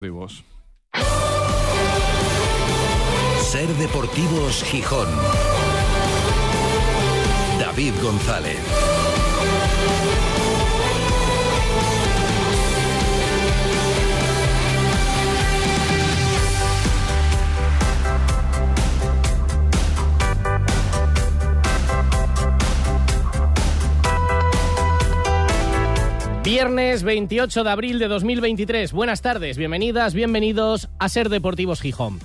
Deportivos. Ser Deportivos Gijón. David González. Viernes 28 de abril de 2023. Buenas tardes, bienvenidas, bienvenidos a Ser Deportivos Gijón.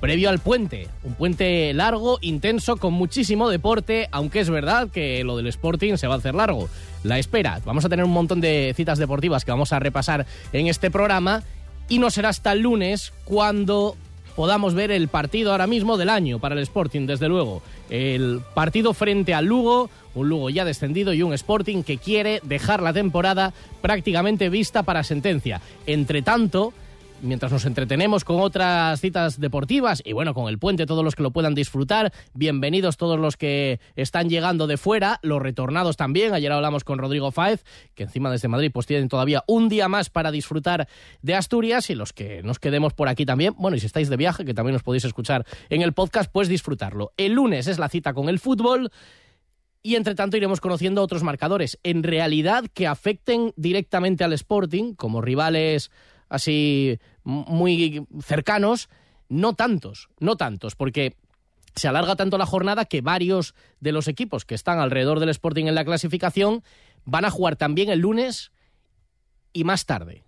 Previo al puente, un puente largo, intenso, con muchísimo deporte, aunque es verdad que lo del Sporting se va a hacer largo. La espera, vamos a tener un montón de citas deportivas que vamos a repasar en este programa y no será hasta el lunes cuando podamos ver el partido ahora mismo del año para el Sporting, desde luego. El partido frente al Lugo, un Lugo ya descendido y un Sporting que quiere dejar la temporada prácticamente vista para sentencia. Entre tanto, mientras nos entretenemos con otras citas deportivas y bueno, con el puente, todos los que lo puedan disfrutar, bienvenidos todos los que están llegando de fuera, los retornados también, ayer hablamos con Rodrigo Fáez, que encima desde Madrid pues tienen todavía un día más para disfrutar de Asturias y los que nos quedemos por aquí también, bueno, y si estáis de viaje, que también os podéis escuchar en el podcast, pues disfrutarlo. El lunes es la cita con el fútbol. Y entre tanto iremos conociendo otros marcadores, en realidad que afecten directamente al Sporting, como rivales así muy cercanos, no tantos, no tantos, porque se alarga tanto la jornada que varios de los equipos que están alrededor del Sporting en la clasificación van a jugar también el lunes y más tarde.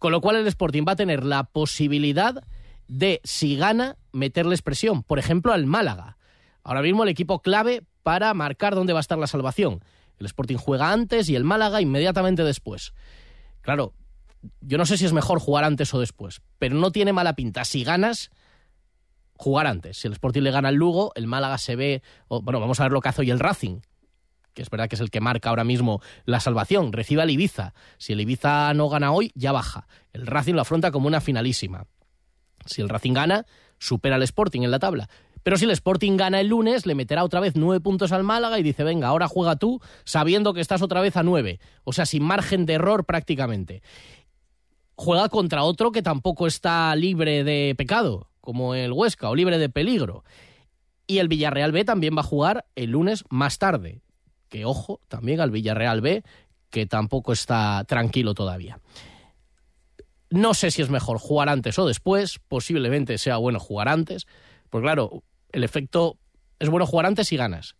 Con lo cual el Sporting va a tener la posibilidad de, si gana, meterles presión, por ejemplo, al Málaga. Ahora mismo el equipo clave para marcar dónde va a estar la salvación. El Sporting juega antes y el Málaga inmediatamente después. Claro, yo no sé si es mejor jugar antes o después, pero no tiene mala pinta. Si ganas, jugar antes. Si el Sporting le gana al Lugo, el Málaga se ve. bueno, vamos a ver lo que hace hoy el Racing, que es verdad que es el que marca ahora mismo la salvación. Recibe al Ibiza. Si el Ibiza no gana hoy, ya baja. El Racing lo afronta como una finalísima. Si el Racing gana, supera al Sporting en la tabla. Pero si el Sporting gana el lunes, le meterá otra vez nueve puntos al Málaga y dice, venga, ahora juega tú, sabiendo que estás otra vez a nueve. O sea, sin margen de error prácticamente juega contra otro que tampoco está libre de pecado, como el Huesca, o libre de peligro. Y el Villarreal B también va a jugar el lunes más tarde. Que ojo, también al Villarreal B, que tampoco está tranquilo todavía. No sé si es mejor jugar antes o después, posiblemente sea bueno jugar antes, pues claro, el efecto es bueno jugar antes y ganas.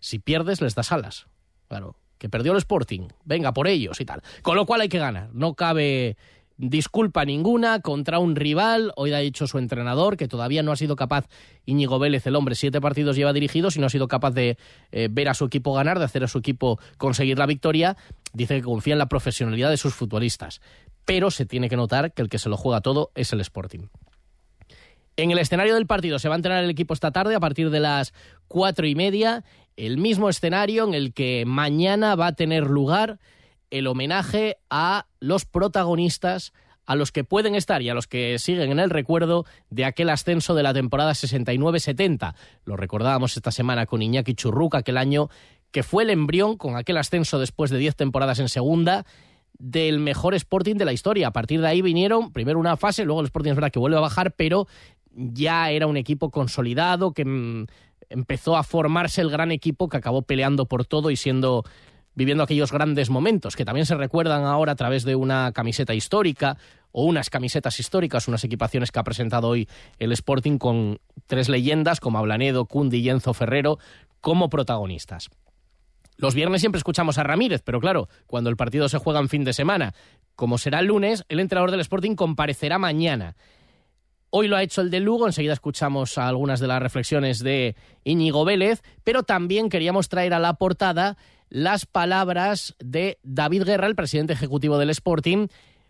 Si pierdes, les das alas. Claro, que perdió el Sporting, venga por ellos y tal. Con lo cual hay que ganar, no cabe disculpa ninguna contra un rival. Hoy ha dicho su entrenador que todavía no ha sido capaz, Íñigo Vélez, el hombre, siete partidos lleva dirigidos y no ha sido capaz de eh, ver a su equipo ganar, de hacer a su equipo conseguir la victoria. Dice que confía en la profesionalidad de sus futbolistas. Pero se tiene que notar que el que se lo juega todo es el Sporting. En el escenario del partido se va a entrenar el equipo esta tarde a partir de las cuatro y media. El mismo escenario en el que mañana va a tener lugar el homenaje a los protagonistas, a los que pueden estar y a los que siguen en el recuerdo de aquel ascenso de la temporada 69-70. Lo recordábamos esta semana con Iñaki Churruca, aquel año que fue el embrión con aquel ascenso después de 10 temporadas en segunda del mejor Sporting de la historia. A partir de ahí vinieron primero una fase, luego el Sporting es verdad que vuelve a bajar, pero ya era un equipo consolidado que mm, empezó a formarse el gran equipo que acabó peleando por todo y siendo viviendo aquellos grandes momentos que también se recuerdan ahora a través de una camiseta histórica o unas camisetas históricas, unas equipaciones que ha presentado hoy el Sporting con tres leyendas como Ablanedo, Cundi y Enzo Ferrero como protagonistas. Los viernes siempre escuchamos a Ramírez, pero claro, cuando el partido se juega en fin de semana, como será el lunes, el entrenador del Sporting comparecerá mañana. Hoy lo ha hecho el de Lugo, enseguida escuchamos algunas de las reflexiones de Íñigo Vélez, pero también queríamos traer a la portada las palabras de David Guerra, el presidente ejecutivo del Sporting,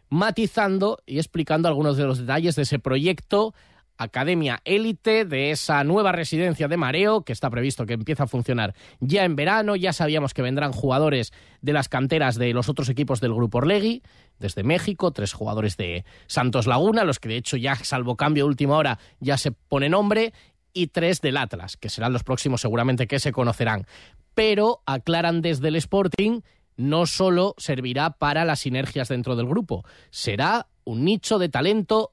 matizando y explicando algunos de los detalles de ese proyecto Academia Élite, de esa nueva residencia de Mareo, que está previsto que empiece a funcionar ya en verano. Ya sabíamos que vendrán jugadores de las canteras de los otros equipos del Grupo Orlegui, desde México, tres jugadores de Santos Laguna, los que de hecho ya, salvo cambio de última hora, ya se pone nombre, y tres del Atlas, que serán los próximos seguramente que se conocerán pero aclaran desde el Sporting no solo servirá para las sinergias dentro del grupo, será un nicho de talento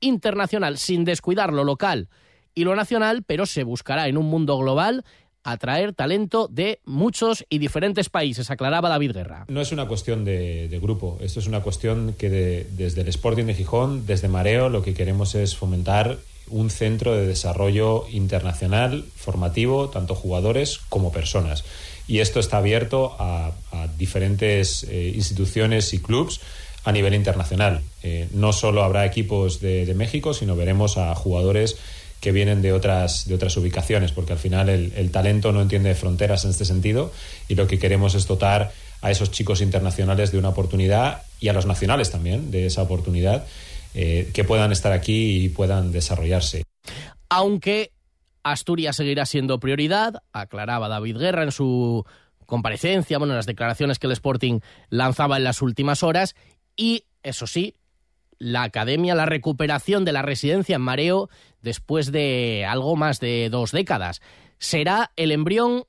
internacional, sin descuidar lo local y lo nacional, pero se buscará en un mundo global atraer talento de muchos y diferentes países, aclaraba David Guerra. No es una cuestión de, grupo, esto es una cuestión que desde el Sporting de Gijón, desde Mareo, lo que queremos es fomentar un centro de desarrollo internacional, formativo, tanto jugadores como personas. Y esto está abierto a, diferentes eh, instituciones y clubes a nivel internacional. Eh, no solo habrá equipos de, México, sino veremos a jugadores que vienen de otras, de otras ubicaciones, porque al final el, talento no entiende fronteras en este sentido y lo que queremos es dotar a esos chicos internacionales de una oportunidad y a los nacionales también de esa oportunidad eh, que puedan estar aquí y puedan desarrollarse. Aunque Asturias seguirá siendo prioridad, aclaraba David Guerra en su comparecencia, bueno, en las declaraciones que el Sporting lanzaba en las últimas horas, y eso sí, la academia, la recuperación de la residencia en Mareo después de algo más de dos décadas. Será el embrión.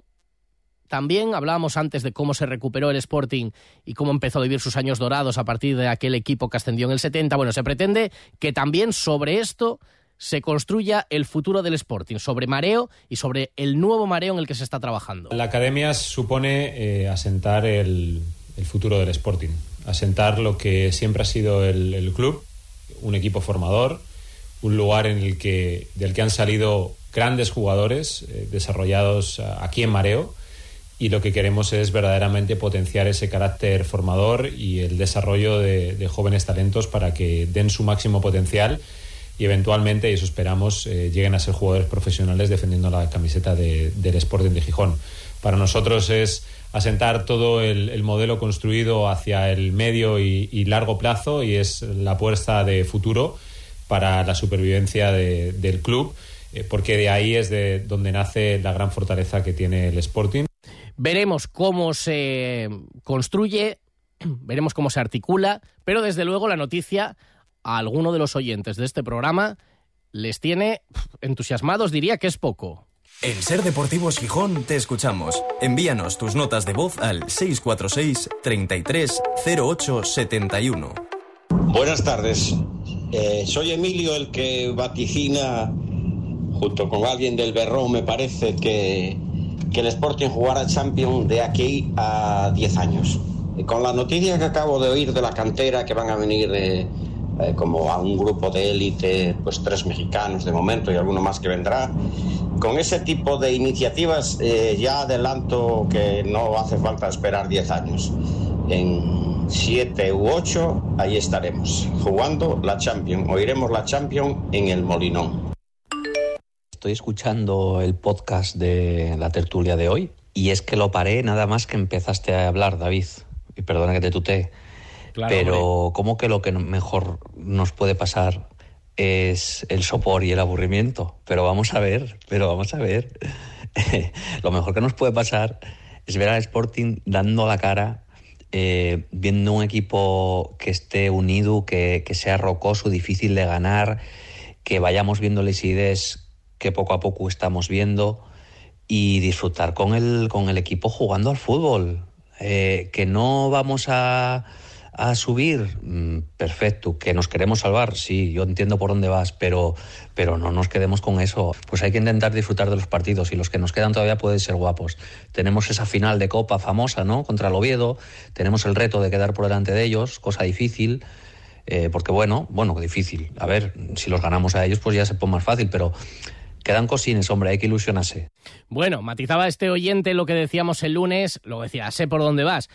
También hablábamos antes de cómo se recuperó el Sporting y cómo empezó a vivir sus años dorados a partir de aquel equipo que ascendió en el 70. Bueno, se pretende que también sobre esto se construya el futuro del Sporting, sobre Mareo y sobre el nuevo Mareo en el que se está trabajando. La academia supone eh, asentar el, el futuro del Sporting asentar lo que siempre ha sido el, club, un equipo formador, un lugar en el que, del que han salido grandes jugadores eh, desarrollados aquí en Mareo y lo que queremos es verdaderamente potenciar ese carácter formador y el desarrollo de, jóvenes talentos para que den su máximo potencial y eventualmente, y eso esperamos, eh, lleguen a ser jugadores profesionales defendiendo la camiseta del Sporting de Gijón. Para nosotros es asentar todo el, modelo construido hacia el medio y, largo plazo y es la apuesta de futuro para la supervivencia del club, eh, porque de ahí es de donde nace la gran fortaleza que tiene el Sporting. Veremos cómo se construye, veremos cómo se articula, pero desde luego la noticia a alguno de los oyentes de este programa les tiene entusiasmados, diría que es poco. En Ser Deportivos Gijón te escuchamos. Envíanos tus notas de voz al 646 33 08 71. Buenas tardes. Eh, soy Emilio el que vaticina, junto con alguien del Berrón, me parece, que, que el Sporting jugará Champions de aquí a 10 años. Y con la noticia que acabo de oír de la cantera que van a venir eh, eh, como a un grupo de élite, pues tres mexicanos de momento y alguno más que vendrá, con ese tipo de iniciativas eh, ya adelanto que no hace falta esperar 10 años. En 7 u 8 ahí estaremos, jugando la Champions. Oiremos la Champions en el Molinón. Estoy escuchando el podcast de la tertulia de hoy y es que lo paré nada más que empezaste a hablar, David. Y perdona que te tutee. pero ¿cómo que lo que mejor nos puede pasar es el sopor y el aburrimiento. Pero vamos a ver, pero vamos a ver. Lo mejor que nos puede pasar es ver al Sporting dando la cara, eh, viendo un equipo que esté unido, que, sea rocoso, difícil de ganar, que vayamos viendo las ideas que poco a poco estamos viendo y disfrutar con el, con el equipo jugando al fútbol. Eh, que no vamos a a subir, mm, perfecto. Que nos queremos salvar, sí, yo entiendo por dónde vas, pero, pero no nos quedemos con eso. Pues hay que intentar disfrutar de los partidos y los que nos quedan todavía pueden ser guapos. Tenemos esa final de Copa famosa, ¿no? Contra el Oviedo, tenemos el reto de quedar por delante de ellos, cosa difícil. Eh, porque bueno, bueno, difícil. A ver, si los ganamos a ellos, pues ya se pone más fácil, pero quedan cosines, hombre, hay que ilusionarse. Bueno, matizaba este oyente lo que decíamos el lunes, lo decía, sé por dónde vas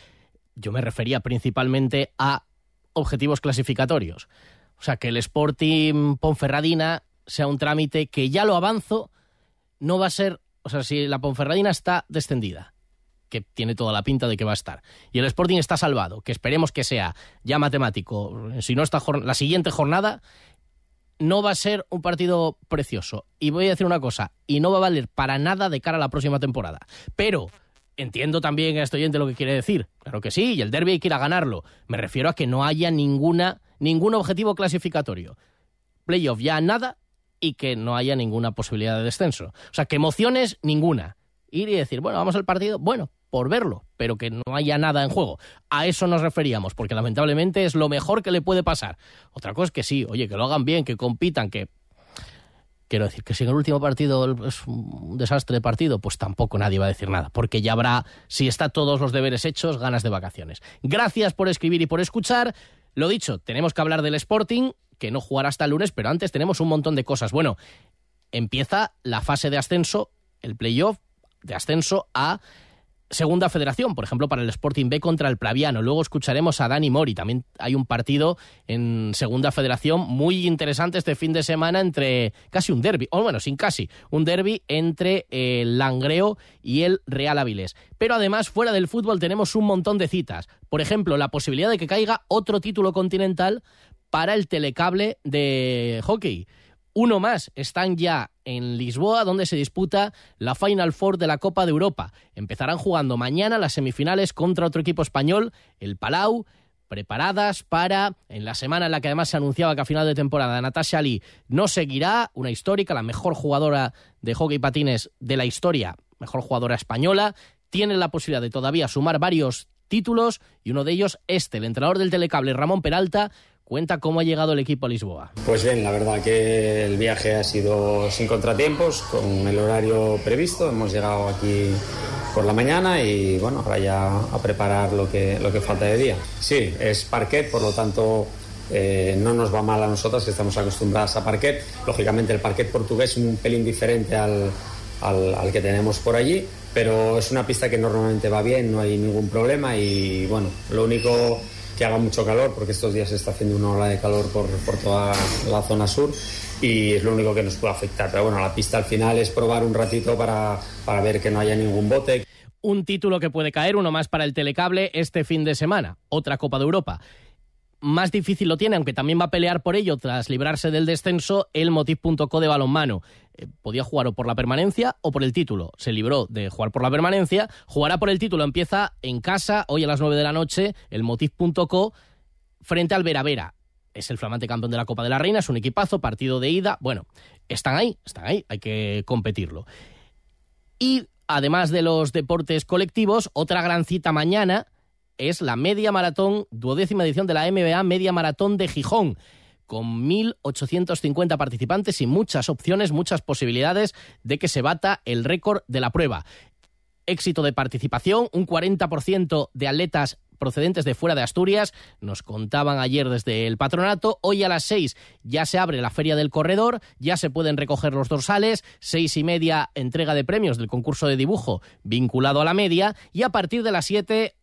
yo me refería principalmente a objetivos clasificatorios. O sea, que el Sporting Ponferradina sea un trámite que ya lo avanzo, no va a ser, o sea, si la Ponferradina está descendida, que tiene toda la pinta de que va a estar, y el Sporting está salvado, que esperemos que sea ya matemático, si no está la siguiente jornada, no va a ser un partido precioso. Y voy a decir una cosa, y no va a valer para nada de cara a la próxima temporada. Pero Entiendo también a este oyente lo que quiere decir. Claro que sí, y el derby hay que ir a ganarlo. Me refiero a que no haya ninguna, ningún objetivo clasificatorio. Playoff ya nada y que no haya ninguna posibilidad de descenso. O sea, que emociones ninguna. Ir y decir, bueno, vamos al partido, bueno, por verlo, pero que no haya nada en juego. A eso nos referíamos, porque lamentablemente es lo mejor que le puede pasar. Otra cosa es que sí, oye, que lo hagan bien, que compitan, que Quiero decir que si en el último partido es un desastre de partido, pues tampoco nadie va a decir nada, porque ya habrá, si está todos los deberes hechos, ganas de vacaciones. Gracias por escribir y por escuchar. Lo dicho, tenemos que hablar del Sporting, que no jugará hasta el lunes, pero antes tenemos un montón de cosas. Bueno, empieza la fase de ascenso, el playoff de ascenso a Segunda Federación, por ejemplo, para el Sporting B contra el Plaviano. Luego escucharemos a Dani Mori. También hay un partido en Segunda Federación muy interesante este fin de semana entre casi un derby, o bueno, sin casi, un derby entre el Langreo y el Real Avilés. Pero además, fuera del fútbol tenemos un montón de citas. Por ejemplo, la posibilidad de que caiga otro título continental para el telecable de hockey. Uno más están ya en Lisboa, donde se disputa la Final Four de la Copa de Europa. Empezarán jugando mañana las semifinales contra otro equipo español, el Palau, preparadas para, en la semana en la que además se anunciaba que a final de temporada Natasha Lee no seguirá, una histórica, la mejor jugadora de hockey patines de la historia, mejor jugadora española, tiene la posibilidad de todavía sumar varios títulos y uno de ellos este, el entrenador del telecable Ramón Peralta, Cuenta cómo ha llegado el equipo a Lisboa. Pues bien, la verdad que el viaje ha sido sin contratiempos, con el horario previsto. Hemos llegado aquí por la mañana y bueno, ahora ya a preparar lo que, lo que falta de día. Sí, es parquet, por lo tanto eh, no nos va mal a nosotras que estamos acostumbradas a parquet. Lógicamente el parquet portugués es un pelín diferente al, al, al, que tenemos por allí, pero es una pista que normalmente va bien, no hay ningún problema y bueno, lo único que haga mucho calor, porque estos días se está haciendo una ola de calor por, por toda la zona sur y es lo único que nos puede afectar. Pero bueno, la pista al final es probar un ratito para, para ver que no haya ningún bote. Un título que puede caer, uno más para el telecable este fin de semana, otra Copa de Europa más difícil lo tiene, aunque también va a pelear por ello tras librarse del descenso, el Motiv.co de balonmano. Eh, podía jugar o por la permanencia o por el título. Se libró de jugar por la permanencia, jugará por el título. Empieza en casa, hoy a las 9 de la noche, el Motiv.co frente al Veravera. Es el flamante campeón de la Copa de la Reina, es un equipazo, partido de ida. Bueno, están ahí, están ahí, hay que competirlo. Y además de los deportes colectivos, otra gran cita mañana es la media maratón, duodécima edición de la MBA Media Maratón de Gijón con 1.850 participantes y muchas opciones, muchas posibilidades de que se bata el récord de la prueba. Éxito de participación, un 40% de atletas procedentes de fuera de Asturias, nos contaban ayer desde el patronato. Hoy a las seis ya se abre la Feria del Corredor, ya se pueden recoger los dorsales, seis y media entrega de premios del concurso de dibujo vinculado a la media y a partir de las siete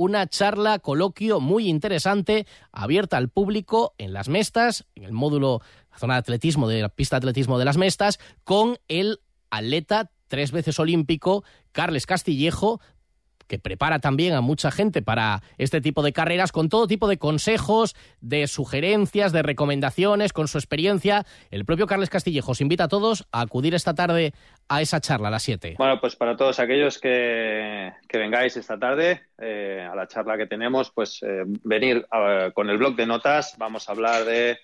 una charla, coloquio muy interesante, abierta al público en las Mestas, en el módulo, la zona de atletismo, de la pista de atletismo de las Mestas, con el atleta tres veces olímpico, Carles Castillejo, que prepara también a mucha gente para este tipo de carreras con todo tipo de consejos, de sugerencias, de recomendaciones, con su experiencia. El propio Carles Castillejo os invita a todos a acudir esta tarde a esa charla a las 7. Bueno, pues para todos aquellos que, vengáis esta tarde eh, a la charla que tenemos, pues eh, venir con el blog de notas. Vamos a hablar de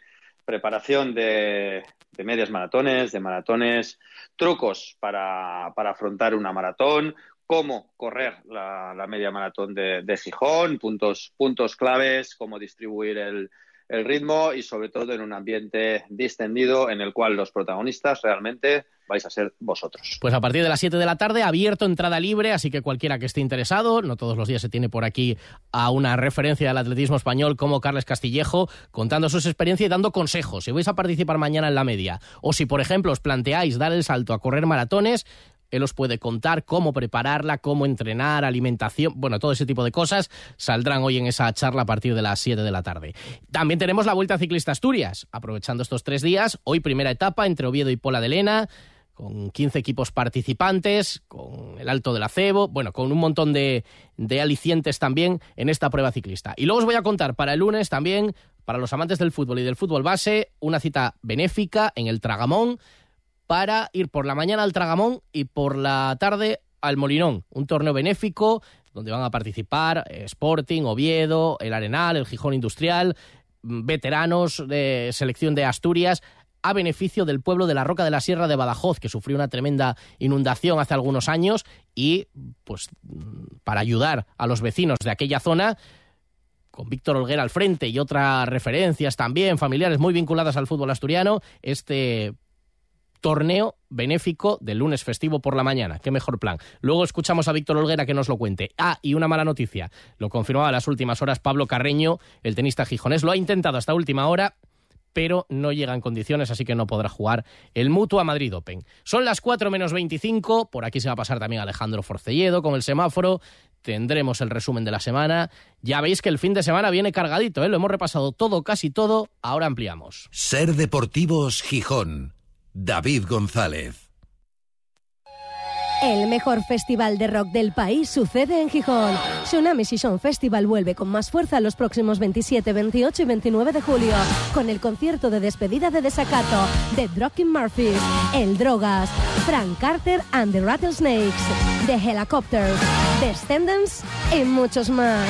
preparación de, medias maratones, de maratones, trucos para, para afrontar una maratón, cómo correr la, media maratón de, Gijón, puntos, puntos claves, cómo distribuir el, el, ritmo y sobre todo en un ambiente distendido en el cual los protagonistas realmente vais a ser vosotros. Pues a partir de las 7 de la tarde, abierto entrada libre, así que cualquiera que esté interesado, no todos los días se tiene por aquí a una referencia del atletismo español como Carles Castillejo, contando sus experiencias y dando consejos. Si vais a participar mañana en la media, o si por ejemplo os planteáis dar el salto a correr maratones, él os puede contar cómo prepararla, cómo entrenar, alimentación, bueno, todo ese tipo de cosas saldrán hoy en esa charla a partir de las 7 de la tarde. También tenemos la Vuelta Ciclista Asturias, aprovechando estos tres días, hoy primera etapa entre Oviedo y Pola de Lena, con 15 equipos participantes, con el Alto del Acebo, bueno, con un montón de, de alicientes también en esta prueba ciclista. Y luego os voy a contar para el lunes también, para los amantes del fútbol y del fútbol base, una cita benéfica en el Tragamón, para ir por la mañana al Tragamón y por la tarde al Molinón, un torneo benéfico donde van a participar eh, Sporting, Oviedo, el Arenal, el Gijón Industrial, mm, veteranos de selección de Asturias. a beneficio del pueblo de la Roca de la Sierra de Badajoz, que sufrió una tremenda inundación hace algunos años y, pues, para ayudar a los vecinos de aquella zona, con Víctor Olguera al frente y otras referencias también, familiares muy vinculadas al fútbol asturiano, este torneo benéfico del lunes festivo por la mañana. Qué mejor plan. Luego escuchamos a Víctor Olguera que nos lo cuente. Ah, y una mala noticia. Lo confirmaba en las últimas horas Pablo Carreño, el tenista gijonés. Lo ha intentado hasta última hora, pero no llega en condiciones, así que no podrá jugar el Mutua Madrid Open. Son las 4 menos 25, por aquí se va a pasar también Alejandro Forcelledo con el semáforo, tendremos el resumen de la semana. Ya veis que el fin de semana viene cargadito, ¿eh? lo hemos repasado todo, casi todo, ahora ampliamos. Ser Deportivos Gijón, David González. El mejor festival de rock del país sucede en Gijón. Tsunami Season Festival vuelve con más fuerza los próximos 27, 28 y 29 de julio con el concierto de despedida de Desacato, The Drocking Murphys, El Drogas, Frank Carter and the Rattlesnakes, The Helicopters, Descendants y muchos más.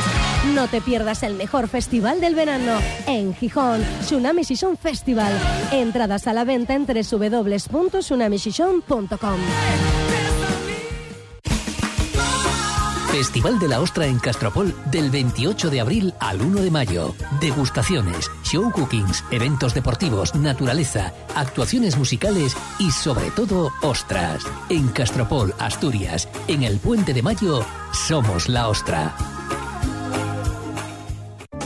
No te pierdas el mejor festival del verano en Gijón, Tsunami Season Festival. Entradas a la venta en www.tsunamisison.com. Festival de la Ostra en Castropol del 28 de abril al 1 de mayo. Degustaciones, show cookings, eventos deportivos, naturaleza, actuaciones musicales y sobre todo ostras. En Castropol, Asturias, en el Puente de Mayo, somos la Ostra.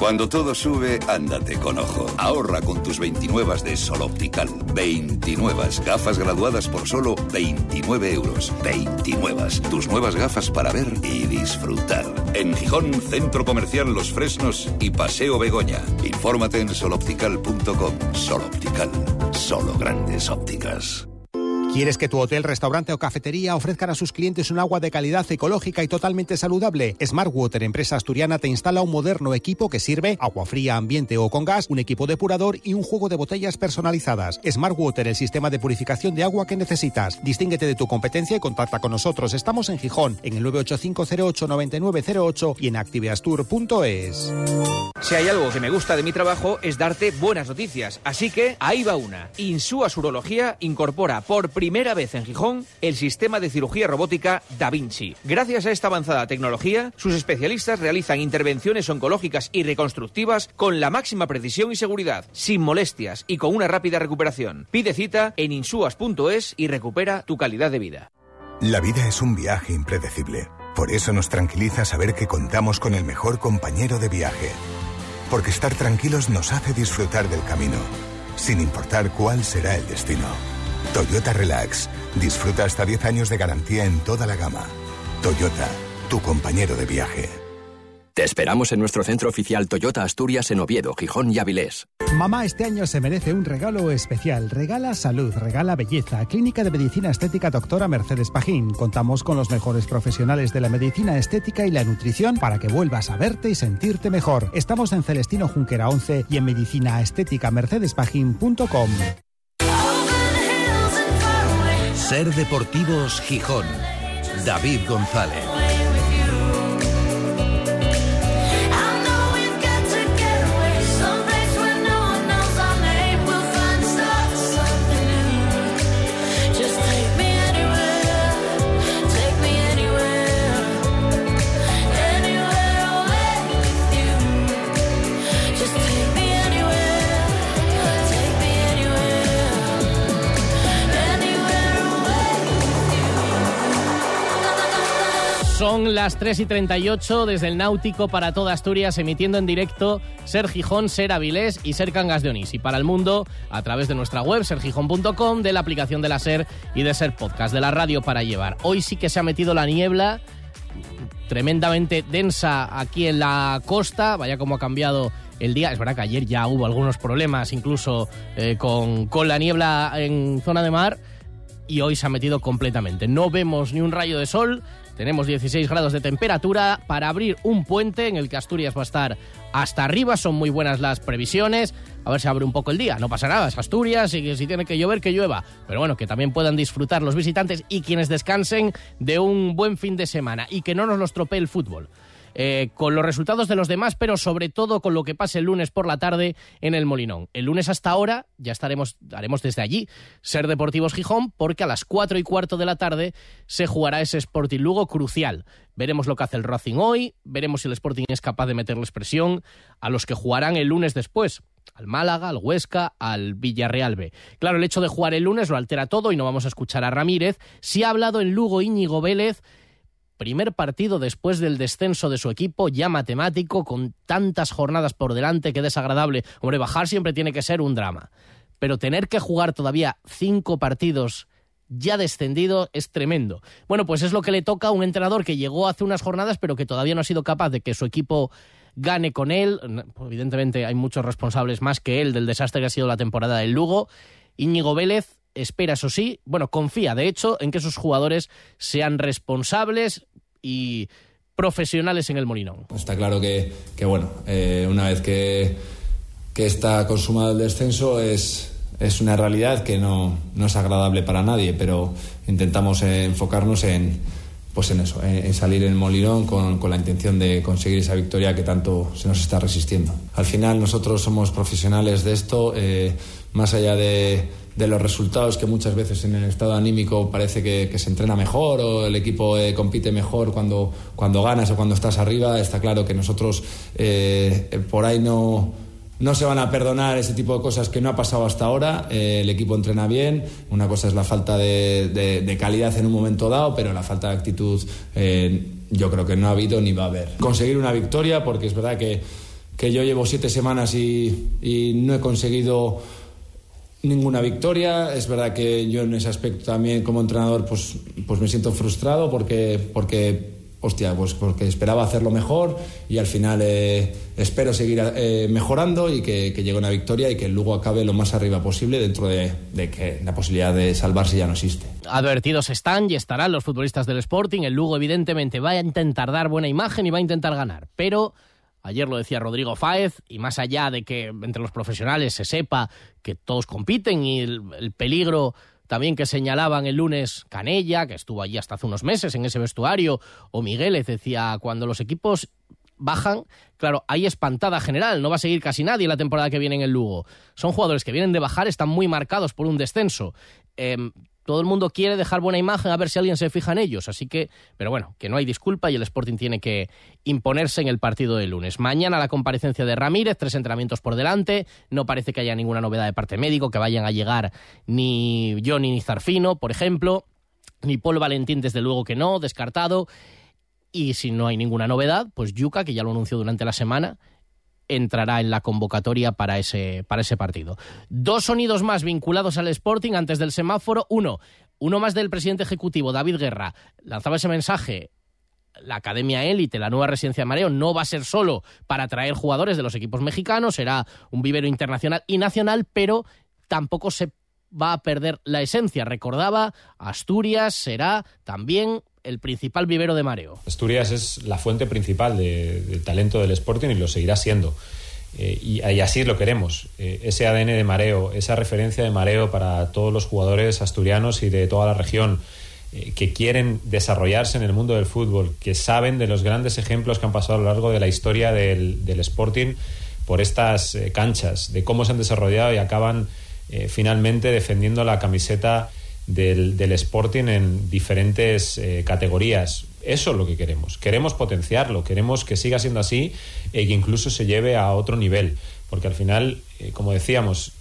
Cuando todo sube, ándate con ojo. Ahorra con tus 29 de Sol Optical. 29 gafas graduadas por solo 29 euros. 29. Tus nuevas gafas para ver y disfrutar. En Gijón, Centro Comercial Los Fresnos y Paseo Begoña. Infórmate en soloptical.com. Sol Optical. Solo grandes ópticas. ¿Quieres que tu hotel, restaurante o cafetería ofrezcan a sus clientes un agua de calidad ecológica y totalmente saludable? Smartwater, empresa asturiana, te instala un moderno equipo que sirve agua fría, ambiente o con gas, un equipo depurador y un juego de botellas personalizadas. Smartwater, el sistema de purificación de agua que necesitas. Distínguete de tu competencia y contacta con nosotros. Estamos en Gijón, en el 985089908 y en activeastur.es. Si hay algo que me gusta de mi trabajo es darte buenas noticias. Así que ahí va una. Insúa Urología incorpora por primera vez en Gijón el sistema de cirugía robótica Da Vinci. Gracias a esta avanzada tecnología, sus especialistas realizan intervenciones oncológicas y reconstructivas con la máxima precisión y seguridad, sin molestias y con una rápida recuperación. Pide cita en insuas.es y recupera tu calidad de vida. La vida es un viaje impredecible. Por eso nos tranquiliza saber que contamos con el mejor compañero de viaje. Porque estar tranquilos nos hace disfrutar del camino, sin importar cuál será el destino. Toyota Relax. Disfruta hasta 10 años de garantía en toda la gama. Toyota, tu compañero de viaje. Te esperamos en nuestro centro oficial Toyota Asturias en Oviedo, Gijón y Avilés. Mamá este año se merece un regalo especial. Regala salud, regala belleza. Clínica de Medicina Estética Doctora Mercedes Pajín. Contamos con los mejores profesionales de la medicina estética y la nutrición para que vuelvas a verte y sentirte mejor. Estamos en Celestino Junquera 11 y en medicinaestéticamercedespajín.com. Ser Deportivos Gijón. David González. Son las 3 y 38 desde el Náutico para toda Asturias, emitiendo en directo Ser Gijón, Ser Avilés y Ser Cangas de Onís. Y para el mundo, a través de nuestra web, sergijón.com, de la aplicación de la Ser y de Ser Podcast, de la radio para llevar. Hoy sí que se ha metido la niebla tremendamente densa aquí en la costa. Vaya como ha cambiado el día. Es verdad que ayer ya hubo algunos problemas, incluso eh, con, con la niebla en zona de mar. Y hoy se ha metido completamente. No vemos ni un rayo de sol tenemos 16 grados de temperatura para abrir un puente en el que Asturias va a estar hasta arriba. Son muy buenas las previsiones. A ver si abre un poco el día. No pasa nada, es Asturias y si tiene que llover, que llueva. Pero bueno, que también puedan disfrutar los visitantes y quienes descansen de un buen fin de semana y que no nos los tropee el fútbol. Eh, con los resultados de los demás, pero sobre todo con lo que pase el lunes por la tarde en el Molinón. El lunes hasta ahora ya estaremos, haremos desde allí Ser Deportivos Gijón, porque a las cuatro y cuarto de la tarde se jugará ese Sporting Lugo crucial. Veremos lo que hace el Racing hoy, veremos si el Sporting es capaz de meterles presión a los que jugarán el lunes después al Málaga, al Huesca, al Villarreal B. Claro, el hecho de jugar el lunes lo altera todo y no vamos a escuchar a Ramírez. Si ha hablado en Lugo Íñigo Vélez, primer partido después del descenso de su equipo, ya matemático, con tantas jornadas por delante, que desagradable. Hombre, bajar siempre tiene que ser un drama. Pero tener que jugar todavía cinco partidos ya descendido es tremendo. Bueno, pues es lo que le toca a un entrenador que llegó hace unas jornadas, pero que todavía no ha sido capaz de que su equipo gane con él. Evidentemente hay muchos responsables más que él del desastre que ha sido la temporada del Lugo. Íñigo Vélez espera, eso sí, bueno, confía de hecho en que sus jugadores sean responsables y profesionales en el Molinón. Está claro que, bueno, eh, una vez que, que está consumado el descenso es, es una realidad que no, no es agradable para nadie, pero intentamos enfocarnos en pues en eso, en, salir en Molinón con, con, la intención de conseguir esa victoria que tanto se nos está resistiendo. Al final nosotros somos profesionales de esto, eh, más allá de, de, los resultados que muchas veces en el estado anímico parece que, que se entrena mejor o el equipo eh, compite mejor cuando, cuando ganas o cuando estás arriba, está claro que nosotros eh, por ahí no no se van a perdonar ese tipo de cosas que no ha pasado hasta ahora. Eh, el equipo entrena bien. Una cosa es la falta de, calidad en un momento dado, pero la falta de actitud yo creo que no ha habido ni va a haber. Conseguir una victoria, porque es verdad que, yo llevo siete semanas y, no he conseguido ninguna victoria. Es verdad que yo en ese aspecto también como entrenador pues, pues me siento frustrado porque, porque hostia, pues porque esperaba hacerlo mejor y al final eh, espero seguir eh, mejorando y que, llegue una victoria y que el Lugo acabe lo más arriba posible dentro de, que la posibilidad de salvarse ya no existe. Advertidos están y estarán los futbolistas del Sporting. El Lugo evidentemente va a intentar dar buena imagen y va a intentar ganar, pero... Ayer lo decía Rodrigo Fáez, y más allá de que entre los profesionales se sepa que todos compiten y el peligro también que señalaban el lunes Canella, que estuvo allí hasta hace unos meses en ese vestuario, o Migueles decía, cuando los equipos bajan, claro, hay espantada general, no va a seguir casi nadie la temporada que viene en el Lugo. Son jugadores que vienen de bajar, están muy marcados por un descenso. Em, todo el mundo quiere dejar buena imagen a ver si alguien se fija en ellos. Así que, pero bueno, que no hay disculpa y el Sporting tiene que imponerse en el partido de lunes. Mañana la comparecencia de Ramírez, tres entrenamientos por delante. No parece que haya ninguna novedad de parte médico, que vayan a llegar ni Johnny ni Zarfino, por ejemplo. Ni Paul Valentín, desde luego que no, descartado. Y si no hay ninguna novedad, pues Yuca, que ya lo anunció durante la semana, entrará en la convocatoria para ese, para ese partido. Dos sonidos más vinculados al Sporting antes del semáforo. Uno, uno más del presidente ejecutivo, David Guerra, lanzaba ese mensaje. La Academia Élite, la nueva residencia de Mareo, no va a ser solo para atraer jugadores de los equipos mexicanos, será un vivero internacional y nacional, pero tampoco se va a perder la esencia. Recordaba, Asturias será también el principal vivero de mareo. Asturias es la fuente principal de, talento del Sporting y lo seguirá siendo. Eh, y, así lo queremos. Eh, ese ADN de mareo, esa referencia de mareo para todos los jugadores asturianos y de toda la región eh, que quieren desarrollarse en el mundo del fútbol, que saben de los grandes ejemplos que han pasado a lo largo de la historia del, del Sporting por estas canchas, de cómo se han desarrollado y acaban finalmente defendiendo la camiseta del, Sporting en diferentes eh, categorías. Eso es lo que queremos. Queremos potenciarlo, queremos que siga siendo así e que incluso se lleve a otro nivel. Porque al final, eh, como decíamos,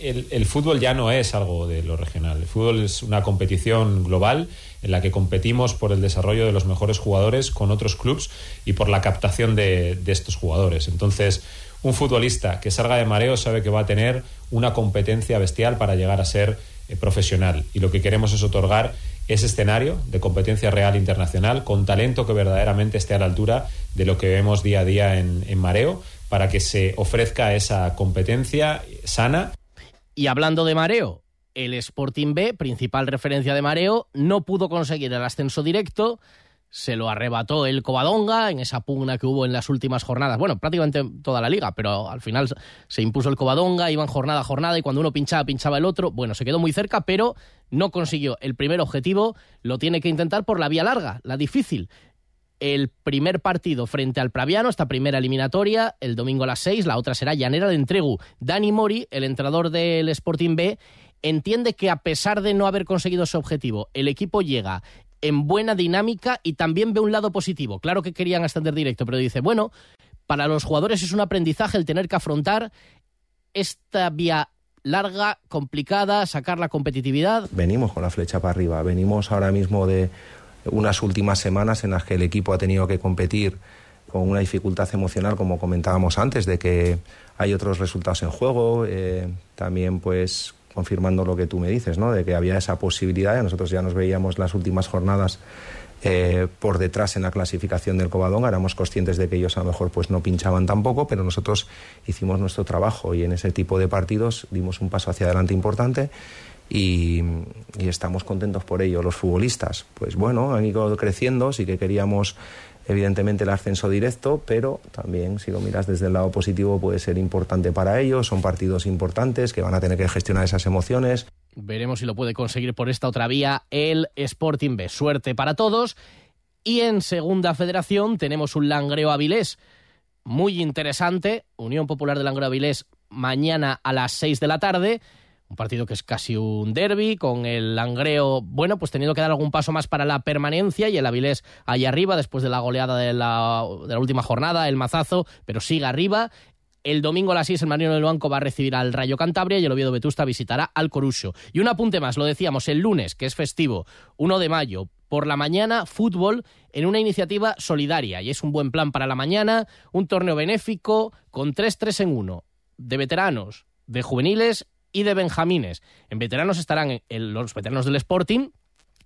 el, el, fútbol ya no es algo de lo regional. El fútbol es una competición global en la que competimos por el desarrollo de los mejores jugadores con otros clubes y por la captación de, de estos jugadores. Entonces, un futbolista que salga de mareo sabe que va a tener una competencia bestial para llegar a ser eh, profesional y lo que queremos es otorgar ese escenario de competencia real internacional con talento que verdaderamente esté a la altura de lo que vemos día a día en, en Mareo para que se ofrezca esa competencia sana. Y hablando de Mareo, el Sporting B, principal referencia de Mareo, no pudo conseguir el ascenso directo se lo arrebató el Covadonga en esa pugna que hubo en las últimas jornadas. Bueno, prácticamente toda la liga, pero al final se impuso el Covadonga, iban jornada a jornada y cuando uno pinchaba, pinchaba el otro. Bueno, se quedó muy cerca, pero no consiguió el primer objetivo. Lo tiene que intentar por la vía larga, la difícil. el primer partido frente al Praviano, esta primera eliminatoria, el domingo a las 6, la otra será Llanera de Entregu. Dani Mori, el entrenador del Sporting B, entiende que a pesar de no haber conseguido su objetivo, el equipo llega en buena dinámica y también ve un lado positivo. Claro que querían ascender directo, pero dice, bueno, para los jugadores es un aprendizaje el tener que afrontar esta vía larga, complicada, sacar la competitividad. Venimos con la flecha para arriba, venimos ahora mismo de unas últimas semanas en las que el equipo ha tenido que competir con una dificultad emocional, como comentábamos antes, de que hay otros resultados en juego, eh, también pues confirmando lo que tú me dices, ¿no? de que había esa posibilidad, nosotros ya nos veíamos las últimas jornadas eh, por detrás en la clasificación del Covadón. Éramos conscientes de que ellos a lo mejor pues no pinchaban tampoco, pero nosotros hicimos nuestro trabajo y en ese tipo de partidos dimos un paso hacia adelante importante y, estamos contentos por ello. Los futbolistas, pues bueno, han ido creciendo, sí que queríamos evidentemente el ascenso directo, pero también si lo miras desde el lado positivo puede ser importante para ellos, son partidos importantes que van a tener que gestionar esas emociones. Veremos si lo puede conseguir por esta otra vía el Sporting B. Suerte para todos. Y en Segunda Federación tenemos un Langreo Avilés muy interesante. Unión Popular de Langreo Avilés mañana a las 6 de la tarde. Un partido que es casi un derby, con el Langreo, bueno, pues teniendo que dar algún paso más para la permanencia y el Avilés ahí arriba después de la goleada de la, última jornada, el mazazo, pero sigue arriba. El domingo a las 6 el Marino del Banco va a recibir al Rayo Cantabria y el Oviedo Vetusta visitará al Corucho. Y un apunte más, lo decíamos, el lunes, que es festivo, 1 de mayo, por la mañana, fútbol en una iniciativa solidaria. Y es un buen plan para la mañana, un torneo benéfico con 3-3 en 1, de veteranos, de juveniles y de benjamines. En veteranos estarán los veteranos del Sporting,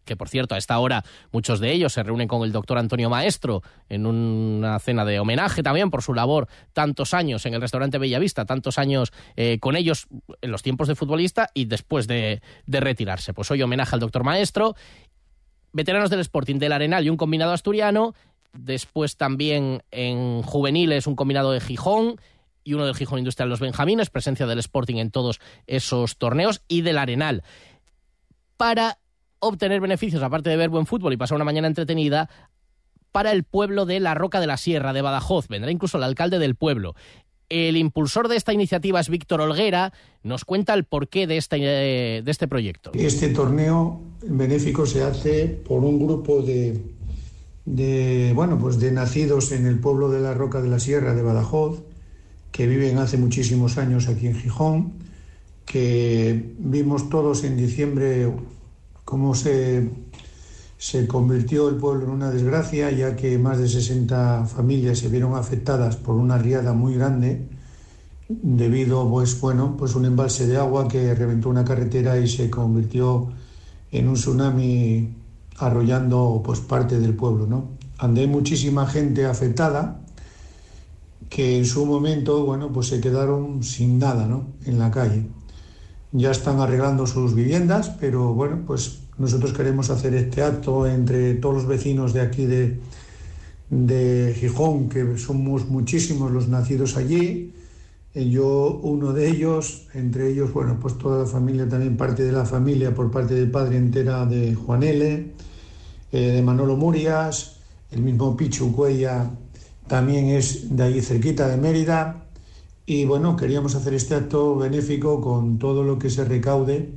que por cierto a esta hora muchos de ellos se reúnen con el doctor Antonio Maestro en una cena de homenaje también por su labor tantos años en el restaurante Bellavista, tantos años eh, con ellos en los tiempos de futbolista y después de, de retirarse. Pues hoy homenaje al doctor Maestro, veteranos del Sporting del Arenal y un combinado asturiano, después también en juveniles un combinado de Gijón, y uno del Gijón Industrial Los Benjamines, presencia del Sporting en todos esos torneos y del Arenal. Para obtener beneficios, aparte de ver buen fútbol y pasar una mañana entretenida, para el pueblo de La Roca de la Sierra, de Badajoz. Vendrá incluso el alcalde del pueblo. El impulsor de esta iniciativa es Víctor Olguera. Nos cuenta el porqué de este, de este proyecto. Este torneo benéfico se hace por un grupo de, de, bueno, pues de nacidos en el pueblo de La Roca de la Sierra de Badajoz, que viven hace muchísimos años aquí en Gijón, que vimos todos en diciembre cómo se, se convirtió el pueblo en una desgracia, ya que más de 60 familias se vieron afectadas por una riada muy grande debido pues bueno pues un embalse de agua que reventó una carretera y se convirtió en un tsunami arrollando pues parte del pueblo no andé muchísima gente afectada que en su momento bueno pues se quedaron sin nada ¿no? en la calle ya están arreglando sus viviendas, pero bueno, pues nosotros queremos hacer este acto entre todos los vecinos de aquí de, de Gijón, que somos muchísimos los nacidos allí. Yo, uno de ellos, entre ellos, bueno, pues toda la familia, también parte de la familia por parte del padre entera de Juan L., eh, de Manolo Murias, el mismo Pichu Cuella también es de allí cerquita de Mérida. Y bueno, queríamos hacer este acto benéfico con todo lo que se recaude,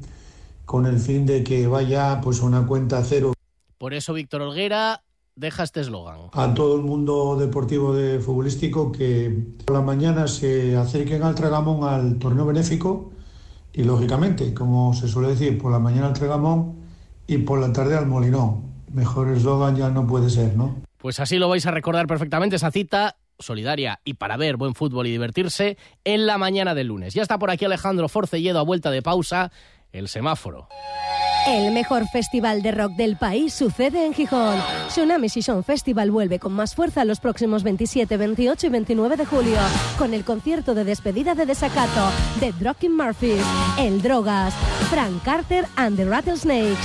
con el fin de que vaya pues a una cuenta cero. Por eso Víctor Olguera deja este eslogan. A todo el mundo deportivo de futbolístico que por la mañana se acerquen al Tragamón al torneo benéfico y lógicamente, como se suele decir, por la mañana al Tragamón y por la tarde al Molinón. Mejor eslogan ya no puede ser, ¿no? Pues así lo vais a recordar perfectamente esa cita solidaria y para ver buen fútbol y divertirse en la mañana del lunes. Ya está por aquí Alejandro Forcelledo a vuelta de pausa, el semáforo. El mejor festival de rock del país sucede en Gijón. Tsunami Season Festival vuelve con más fuerza los próximos 27, 28 y 29 de julio con el concierto de despedida de Desacato, The Drocking Murphys, El Drogas, Frank Carter and the Rattlesnakes,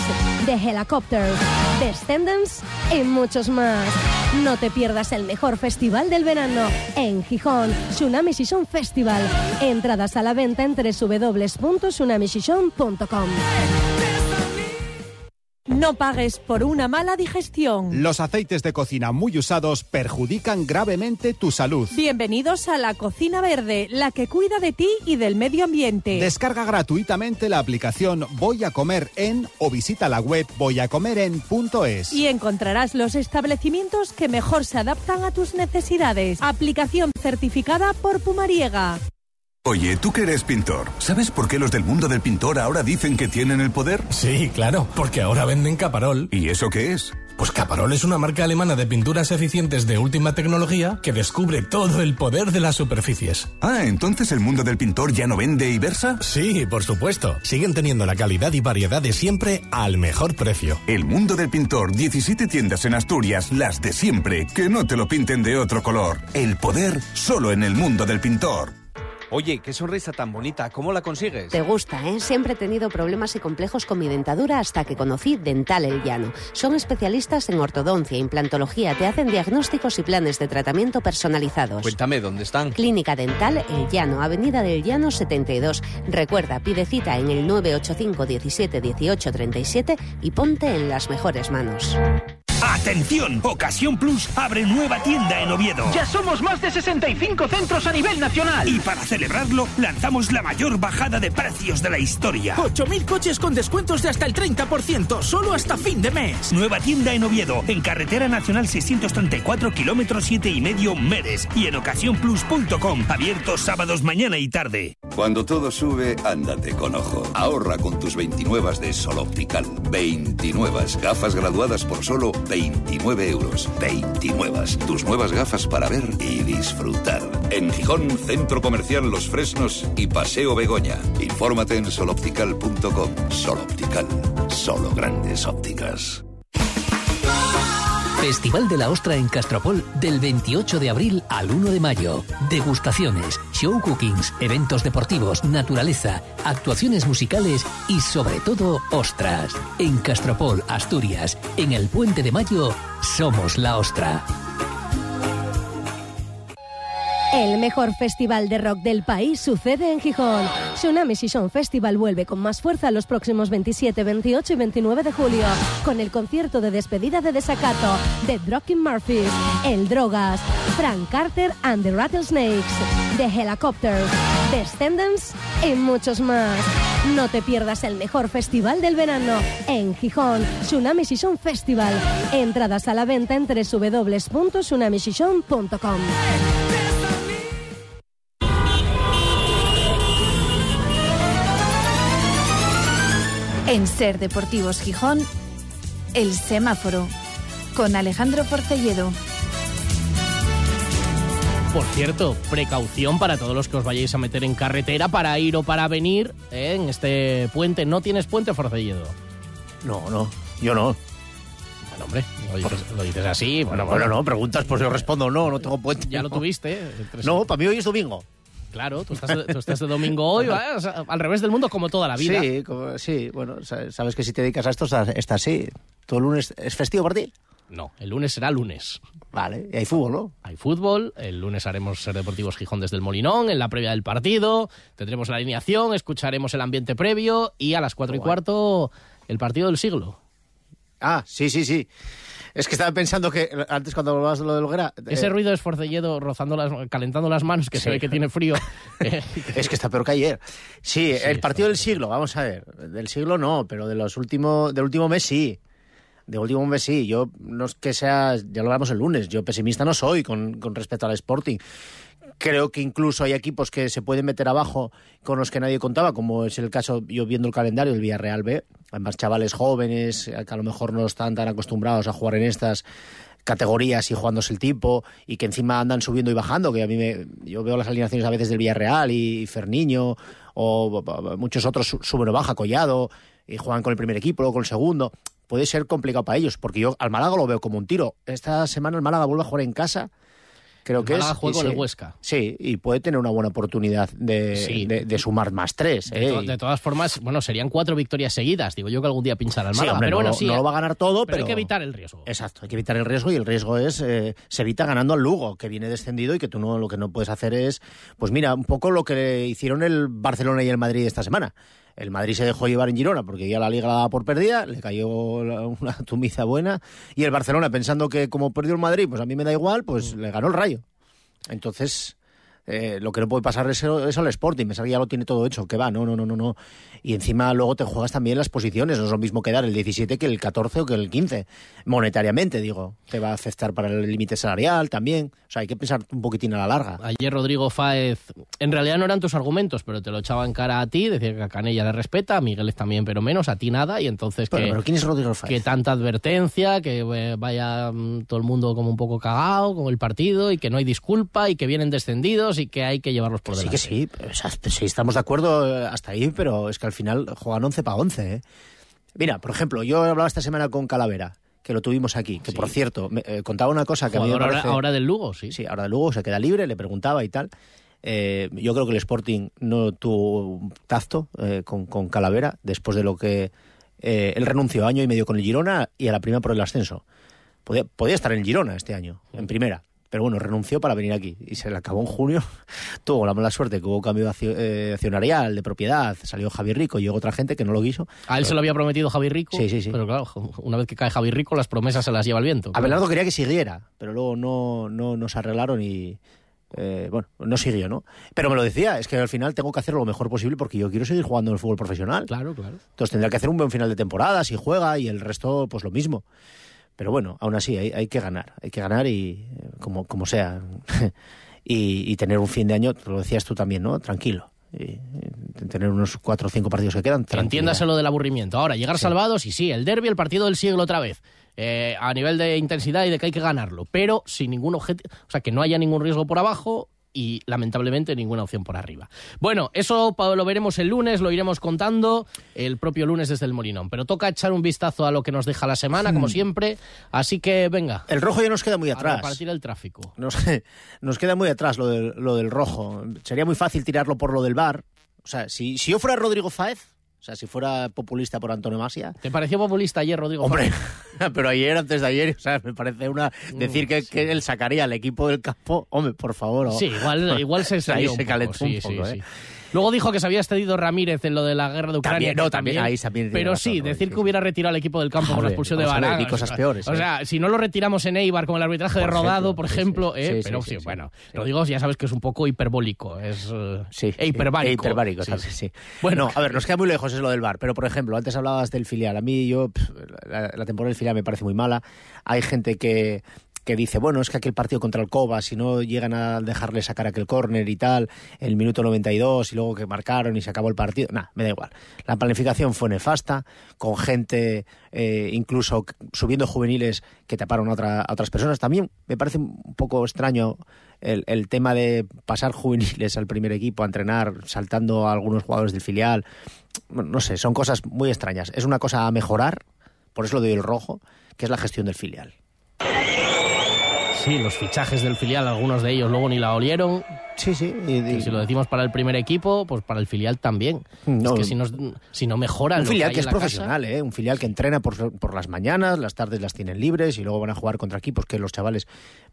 The Helicopters, Descendants y muchos más. No te pierdas el mejor festival del verano en Gijón, Tsunami Season Festival. Entradas a la venta en www.tsunamisison.com. No pagues por una mala digestión. Los aceites de cocina muy usados perjudican gravemente tu salud. Bienvenidos a la Cocina Verde, la que cuida de ti y del medio ambiente. Descarga gratuitamente la aplicación Voy a comer en o visita la web voyacomeren.es. Y encontrarás los establecimientos que mejor se adaptan a tus necesidades. Aplicación certificada por Pumariega. Oye, tú que eres pintor, ¿sabes por qué los del mundo del pintor ahora dicen que tienen el poder? Sí, claro, porque ahora venden Caparol. ¿Y eso qué es? Pues Caparol es una marca alemana de pinturas eficientes de última tecnología que descubre todo el poder de las superficies. Ah, entonces el mundo del pintor ya no vende y versa? Sí, por supuesto. Siguen teniendo la calidad y variedad de siempre al mejor precio. El mundo del pintor, 17 tiendas en Asturias, las de siempre, que no te lo pinten de otro color. El poder solo en el mundo del pintor. Oye, qué sonrisa tan bonita, ¿cómo la consigues? Te gusta, ¿eh? Siempre he tenido problemas y complejos con mi dentadura hasta que conocí Dental El Llano. Son especialistas en ortodoncia, implantología, te hacen diagnósticos y planes de tratamiento personalizados. Cuéntame, ¿dónde están? Clínica Dental El Llano, Avenida del Llano 72. Recuerda, pide cita en el 985 17 18 37 y ponte en las mejores manos. ¡Atención! Ocasión Plus abre nueva tienda en Oviedo. Ya somos más de 65 centros a nivel nacional. Y para celebrarlo, lanzamos la mayor bajada de precios de la historia. 8.000 coches con descuentos de hasta el 30%, solo hasta fin de mes. Nueva tienda en Oviedo, en Carretera Nacional 634, kilómetros 7 y medio, Meres. Y en ocasiónplus.com, abiertos sábados, mañana y tarde. Cuando todo sube, ándate con ojo. Ahorra con tus 29 de Sol Optical. 29 gafas graduadas por solo 29 euros. 29. Tus nuevas gafas para ver y disfrutar. En Gijón, Centro Comercial Los Fresnos y Paseo Begoña. Infórmate en soloptical.com. Sol Optical. Solo grandes ópticas. Festival de la Ostra en Castropol del 28 de abril al 1 de mayo. Degustaciones, show cookings, eventos deportivos, naturaleza, actuaciones musicales y sobre todo ostras. En Castropol, Asturias, en el Puente de Mayo, somos la Ostra. El mejor festival de rock del país sucede en Gijón. Tsunami Season Festival vuelve con más fuerza los próximos 27, 28 y 29 de julio con el concierto de despedida de Desacato, The Drocking Murphys, El Drogas, Frank Carter and the Rattlesnakes, The Helicopters, Descendants y muchos más. No te pierdas el mejor festival del verano en Gijón, Tsunami Season Festival. Entradas a la venta en www.tsunamiseason.com. En Ser Deportivos Gijón, El Semáforo, con Alejandro Porcelledo. Por cierto, precaución para todos los que os vayáis a meter en carretera para ir o para venir ¿eh? en este puente. ¿No tienes puente, Forcelledo? No, no, yo no. Bueno, hombre, lo dices, lo dices así. Bueno, bueno, no, preguntas, pues yo respondo, no, no tengo puente. Ya lo no. tuviste. No, para mí hoy es domingo. Claro, tú estás, tú estás de domingo hoy, sea, al revés del mundo como toda la vida. Sí, como- sí, bueno, sa- sabes que si te dedicas a esto, está así. ¿Todo lunes es festivo para ti? No, el lunes será lunes. Vale, y hay fútbol, ¿no? Hay fútbol, el lunes haremos Ser Deportivos Gijón desde el Molinón, en la previa del partido, tendremos la alineación, escucharemos el ambiente previo y a las cuatro y cuarto el partido del siglo. Ah, sí, sí, sí. Es que estaba pensando que antes cuando hablabas de lo de Loguera... Ese eh, ruido es Forcelledo rozando las, calentando las manos, que se ve que tiene frío. Es que está peor que ayer. Sí, el partido del siglo, vamos a ver. Del siglo no, pero de los últimos, del último mes sí. De último mes sí. Yo no es que sea, ya lo hablamos el lunes, yo pesimista no soy con, con respecto al Sporting. Creo que incluso hay equipos que se pueden meter abajo con los que nadie contaba, como es el caso, yo viendo el calendario del Villarreal B. Además, chavales jóvenes eh, que a lo mejor no están tan acostumbrados a jugar en estas categorías y jugándose el tipo y que encima andan subiendo y bajando, que a mí me, yo veo las alineaciones a veces del Villarreal y Ferniño o muchos otros su- suben o baja, Collado, y juegan con el primer equipo, luego con el segundo. Puede ser complicado para ellos, porque yo al Málaga lo veo como un tiro. Esta semana el Málaga vuelve a jugar en casa, creo que Málaga es. juega con el sí. Huesca. Sí, y puede tener una buena oportunidad de, Sí. de- de sumar más tres. de, to- de todas formas, bueno, serían cuatro victorias seguidas. Digo yo que algún día pinchará el Sí, Málaga. hombre, pero no bueno, sí. no lo va a ganar todo, pero hay que evitar el riesgo. Exacto, hay que evitar el riesgo y el riesgo es eh, se evita ganando al Lugo, que viene descendido y que tú no lo que no puedes hacer es, pues mira, un poco lo que hicieron el Barcelona y el Madrid esta semana. El Madrid se dejó llevar en Girona porque ya la liga la daba por perdida, le cayó una tumiza buena. Y el Barcelona, pensando que como perdió el Madrid, pues a mí me da igual, pues le ganó el rayo. Entonces, eh, lo que no puede pasar es, es al Sporting, pensar que ya lo tiene todo hecho, que va, no, no, no, no, no. Y encima luego te juegas también las posiciones, no es lo mismo quedar el 17 que el 14 o que el 15, monetariamente, digo. Te va a afectar para el límite salarial también. O sea, hay que pensar un poquitín a la larga. Ayer Rodrigo Fáez, en realidad no eran tus argumentos, pero te lo echaba en cara a ti, decía que a Canella le respeta, a Miguel también, pero menos, a ti nada, y entonces Pero, que, pero ¿quién es Rodrigo Fáez? que tanta advertencia, que eh, vaya mm, todo el mundo como un poco cagado con el partido, y que no hay disculpa, y que vienen descendidos, y que hay que llevarlos por Sí delante. que sí, o sea, sí, estamos de acuerdo eh, hasta ahí, pero es que al final juegan 11 para 11. ¿eh? Mira, por ejemplo, yo hablaba esta semana con Calavera, que lo tuvimos aquí, que por cierto, me, eh, contaba una cosa que a mí me Jugador ahora- parece... ahora del Lugo, sí. Sí, ahora del Lugo, se queda libre, le preguntaba y tal. Eh, yo creo que el Sporting no tuvo tacto eh, con, con Calavera después de lo que eh, él renunció año y medio con el Girona y a la primera por el ascenso. Podía, podía estar en el Girona este año, en primera. Pero bueno, renunció para venir aquí y se le acabó en junio. Tuvo la mala suerte que hubo cambio eh, accionarial, de propiedad. Salió Javier Rico y llegó otra gente que no lo quiso. A él se lo había prometido Javi Rico, Sí, sí, sí. pero claro, una vez que cae Javi Rico, las promesas se las lleva el viento. Abelardo quería que siguiera, pero luego no, no, no se arreglaron y. eh, bueno, no siguió, ¿no? Pero me lo decía, es que al final tengo que hacer lo mejor posible porque yo quiero seguir jugando en el fútbol profesional. Claro, claro. Entonces tendrá que hacer un buen final de temporada si juega y el resto, pues lo mismo. Pero bueno, aún así hay, hay que ganar, hay que ganar y eh, como, como sea. y, y tener un fin de año, lo decías tú también, ¿no? Tranquilo. Y, y tener unos cuatro o cinco partidos que quedan. Entiéndase lo del aburrimiento. Ahora, llegar salvados y sí, el derby, el partido del siglo otra vez. Eh, a nivel de intensidad y de que hay que ganarlo, pero sin ningún objetivo, o sea, que no haya ningún riesgo por abajo y lamentablemente ninguna opción por arriba. Bueno, eso lo veremos el lunes, lo iremos contando el propio lunes desde el Molinón, pero toca echar un vistazo a lo que nos deja la semana, como siempre, así que venga. El rojo ya nos queda muy A atrás. repartir el tráfico. Nos, nos queda muy atrás lo del, lo del rojo. Sería muy fácil tirarlo por lo del bar. O sea, si, si yo fuera Rodrigo Fáez, o sea, si fuera populista por Antonio Masia. ¿Te pareció populista ayer, Rodrigo? Hombre, pero ayer, antes de ayer, o sea, me parece una. Decir que, que él sacaría al equipo del campo, hombre, por favor. Sí, igual, igual se se un calentó poco, un sí, poco, sí, ¿eh? Luego dijo que se había excedido Ramírez en lo de la guerra de Ucrania. También, no, también, ahí también tiene Pero razón, sí, decir sí, que hubiera retirado al equipo del campo por la expulsión de a ver, cosas peores, O ¿eh? sea, si no lo retiramos en Eibar con el arbitraje de Rodado, ejemplo, por ejemplo, sí, eh, pero sí, bueno, lo digo, ya sabes que es un poco hiperbólico, es eh, Sí, hiperbárico. hiperbárico, Sí. Bueno, a ver, nos queda muy lejos eso lo del bar, pero por ejemplo, antes hablabas del filial. A mí, yo, la, la temporada del filial me parece muy mala. Hay gente que, que dice, bueno, es que aquel partido contra el Coba, si no llegan a dejarle sacar aquel córner y tal, el minuto 92 y luego que marcaron y se acabó el partido, nada, me da igual. La planificación fue nefasta, con gente eh, incluso subiendo juveniles que taparon a, otra- a otras personas. También me parece un poco extraño el, tema de pasar juveniles al primer equipo a entrenar, saltando a algunos jugadores del filial. No sé, son cosas muy extrañas. Es una cosa a mejorar, por eso lo doy el rojo, que es la gestión del filial. Sí, los fichajes del filial, algunos de ellos luego ni la olieron. Sí, sí. Que si lo decimos para el primer equipo, pues para el filial también. No. es que si, nos- si no mejoran Un lo filial que es casa- profesional, ¿eh? un filial que entrena por, por las mañanas, las tardes las tienen libres y luego van a jugar contra equipos que los chavales,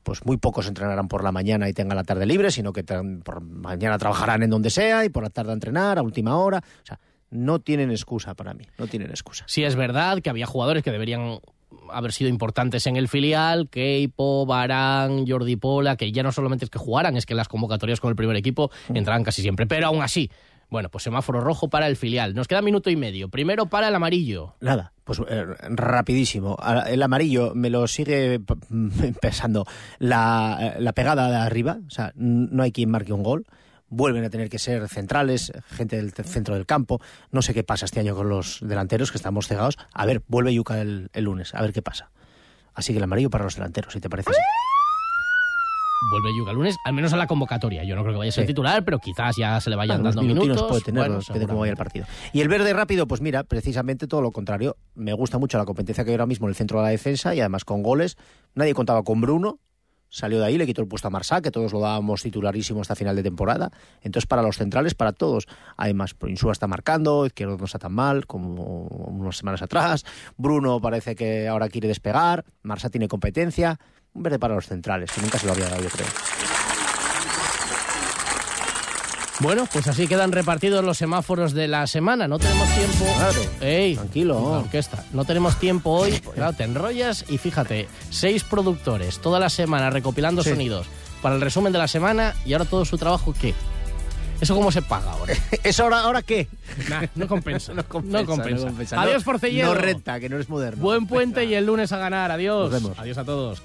pues muy pocos entrenarán por la mañana y tengan la tarde libre, sino que por mañana trabajarán en donde sea y por la tarde a entrenar a última hora. O sea, no tienen excusa para mí, no tienen excusa. Sí, es verdad que había jugadores que deberían haber sido importantes en el filial, Keipo, Barán, Jordi Pola, que ya no solamente es que jugaran, es que las convocatorias con el primer equipo Mm. entraban casi siempre, pero aún así. Bueno, pues semáforo rojo para el filial. Nos queda minuto y medio. Primero para el amarillo. Nada, pues eh, rapidísimo. El amarillo me lo sigue p- pesando la, eh, la pegada de arriba, o sea, no hay quien marque un gol. Vuelven a tener que ser centrales, gente del centro del campo. No sé qué pasa este año con los delanteros, que estamos cegados. A ver, vuelve Yuca el, el lunes, a ver qué pasa. Así que el amarillo para los delanteros, si te parece así. Vuelve Yuga lunes, al menos a la convocatoria. Yo no creo que vaya a ser Sí. titular, pero quizás ya se le vayan Bueno, dando minutos. puede tener, Bueno, depende de cómo vaya el partido. Y el verde rápido, pues mira, precisamente todo lo contrario. Me gusta mucho la competencia que hay ahora mismo en el centro de la defensa y además con goles. Nadie contaba con Bruno. Salió de ahí, le quitó el puesto a Marsá, que todos lo dábamos titularísimo hasta final de temporada. Entonces, para los centrales, para todos. Además, Insúa está marcando, Izquierdo no está tan mal como unas semanas atrás. Bruno parece que ahora quiere despegar. Marsá tiene competencia. Un verde para los centrales, que nunca se lo había dado, yo creo. Bueno, pues así quedan repartidos los semáforos de la semana. No tenemos tiempo. Ey, tranquilo. orquesta. No tenemos tiempo hoy. Claro, te enrollas y fíjate, seis productores toda la semana recopilando Sí. sonidos para el resumen de la semana y ahora todo su trabajo, ¿qué? ¿Eso cómo se paga ahora? ¿Eso ahora, ahora qué? Nah, no compensa. no compensa. no compensa. Adiós, No- Porcelledo. No renta, que no eres moderno. Buen puente y el lunes a ganar. Adiós. Nos vemos. Adiós a todos.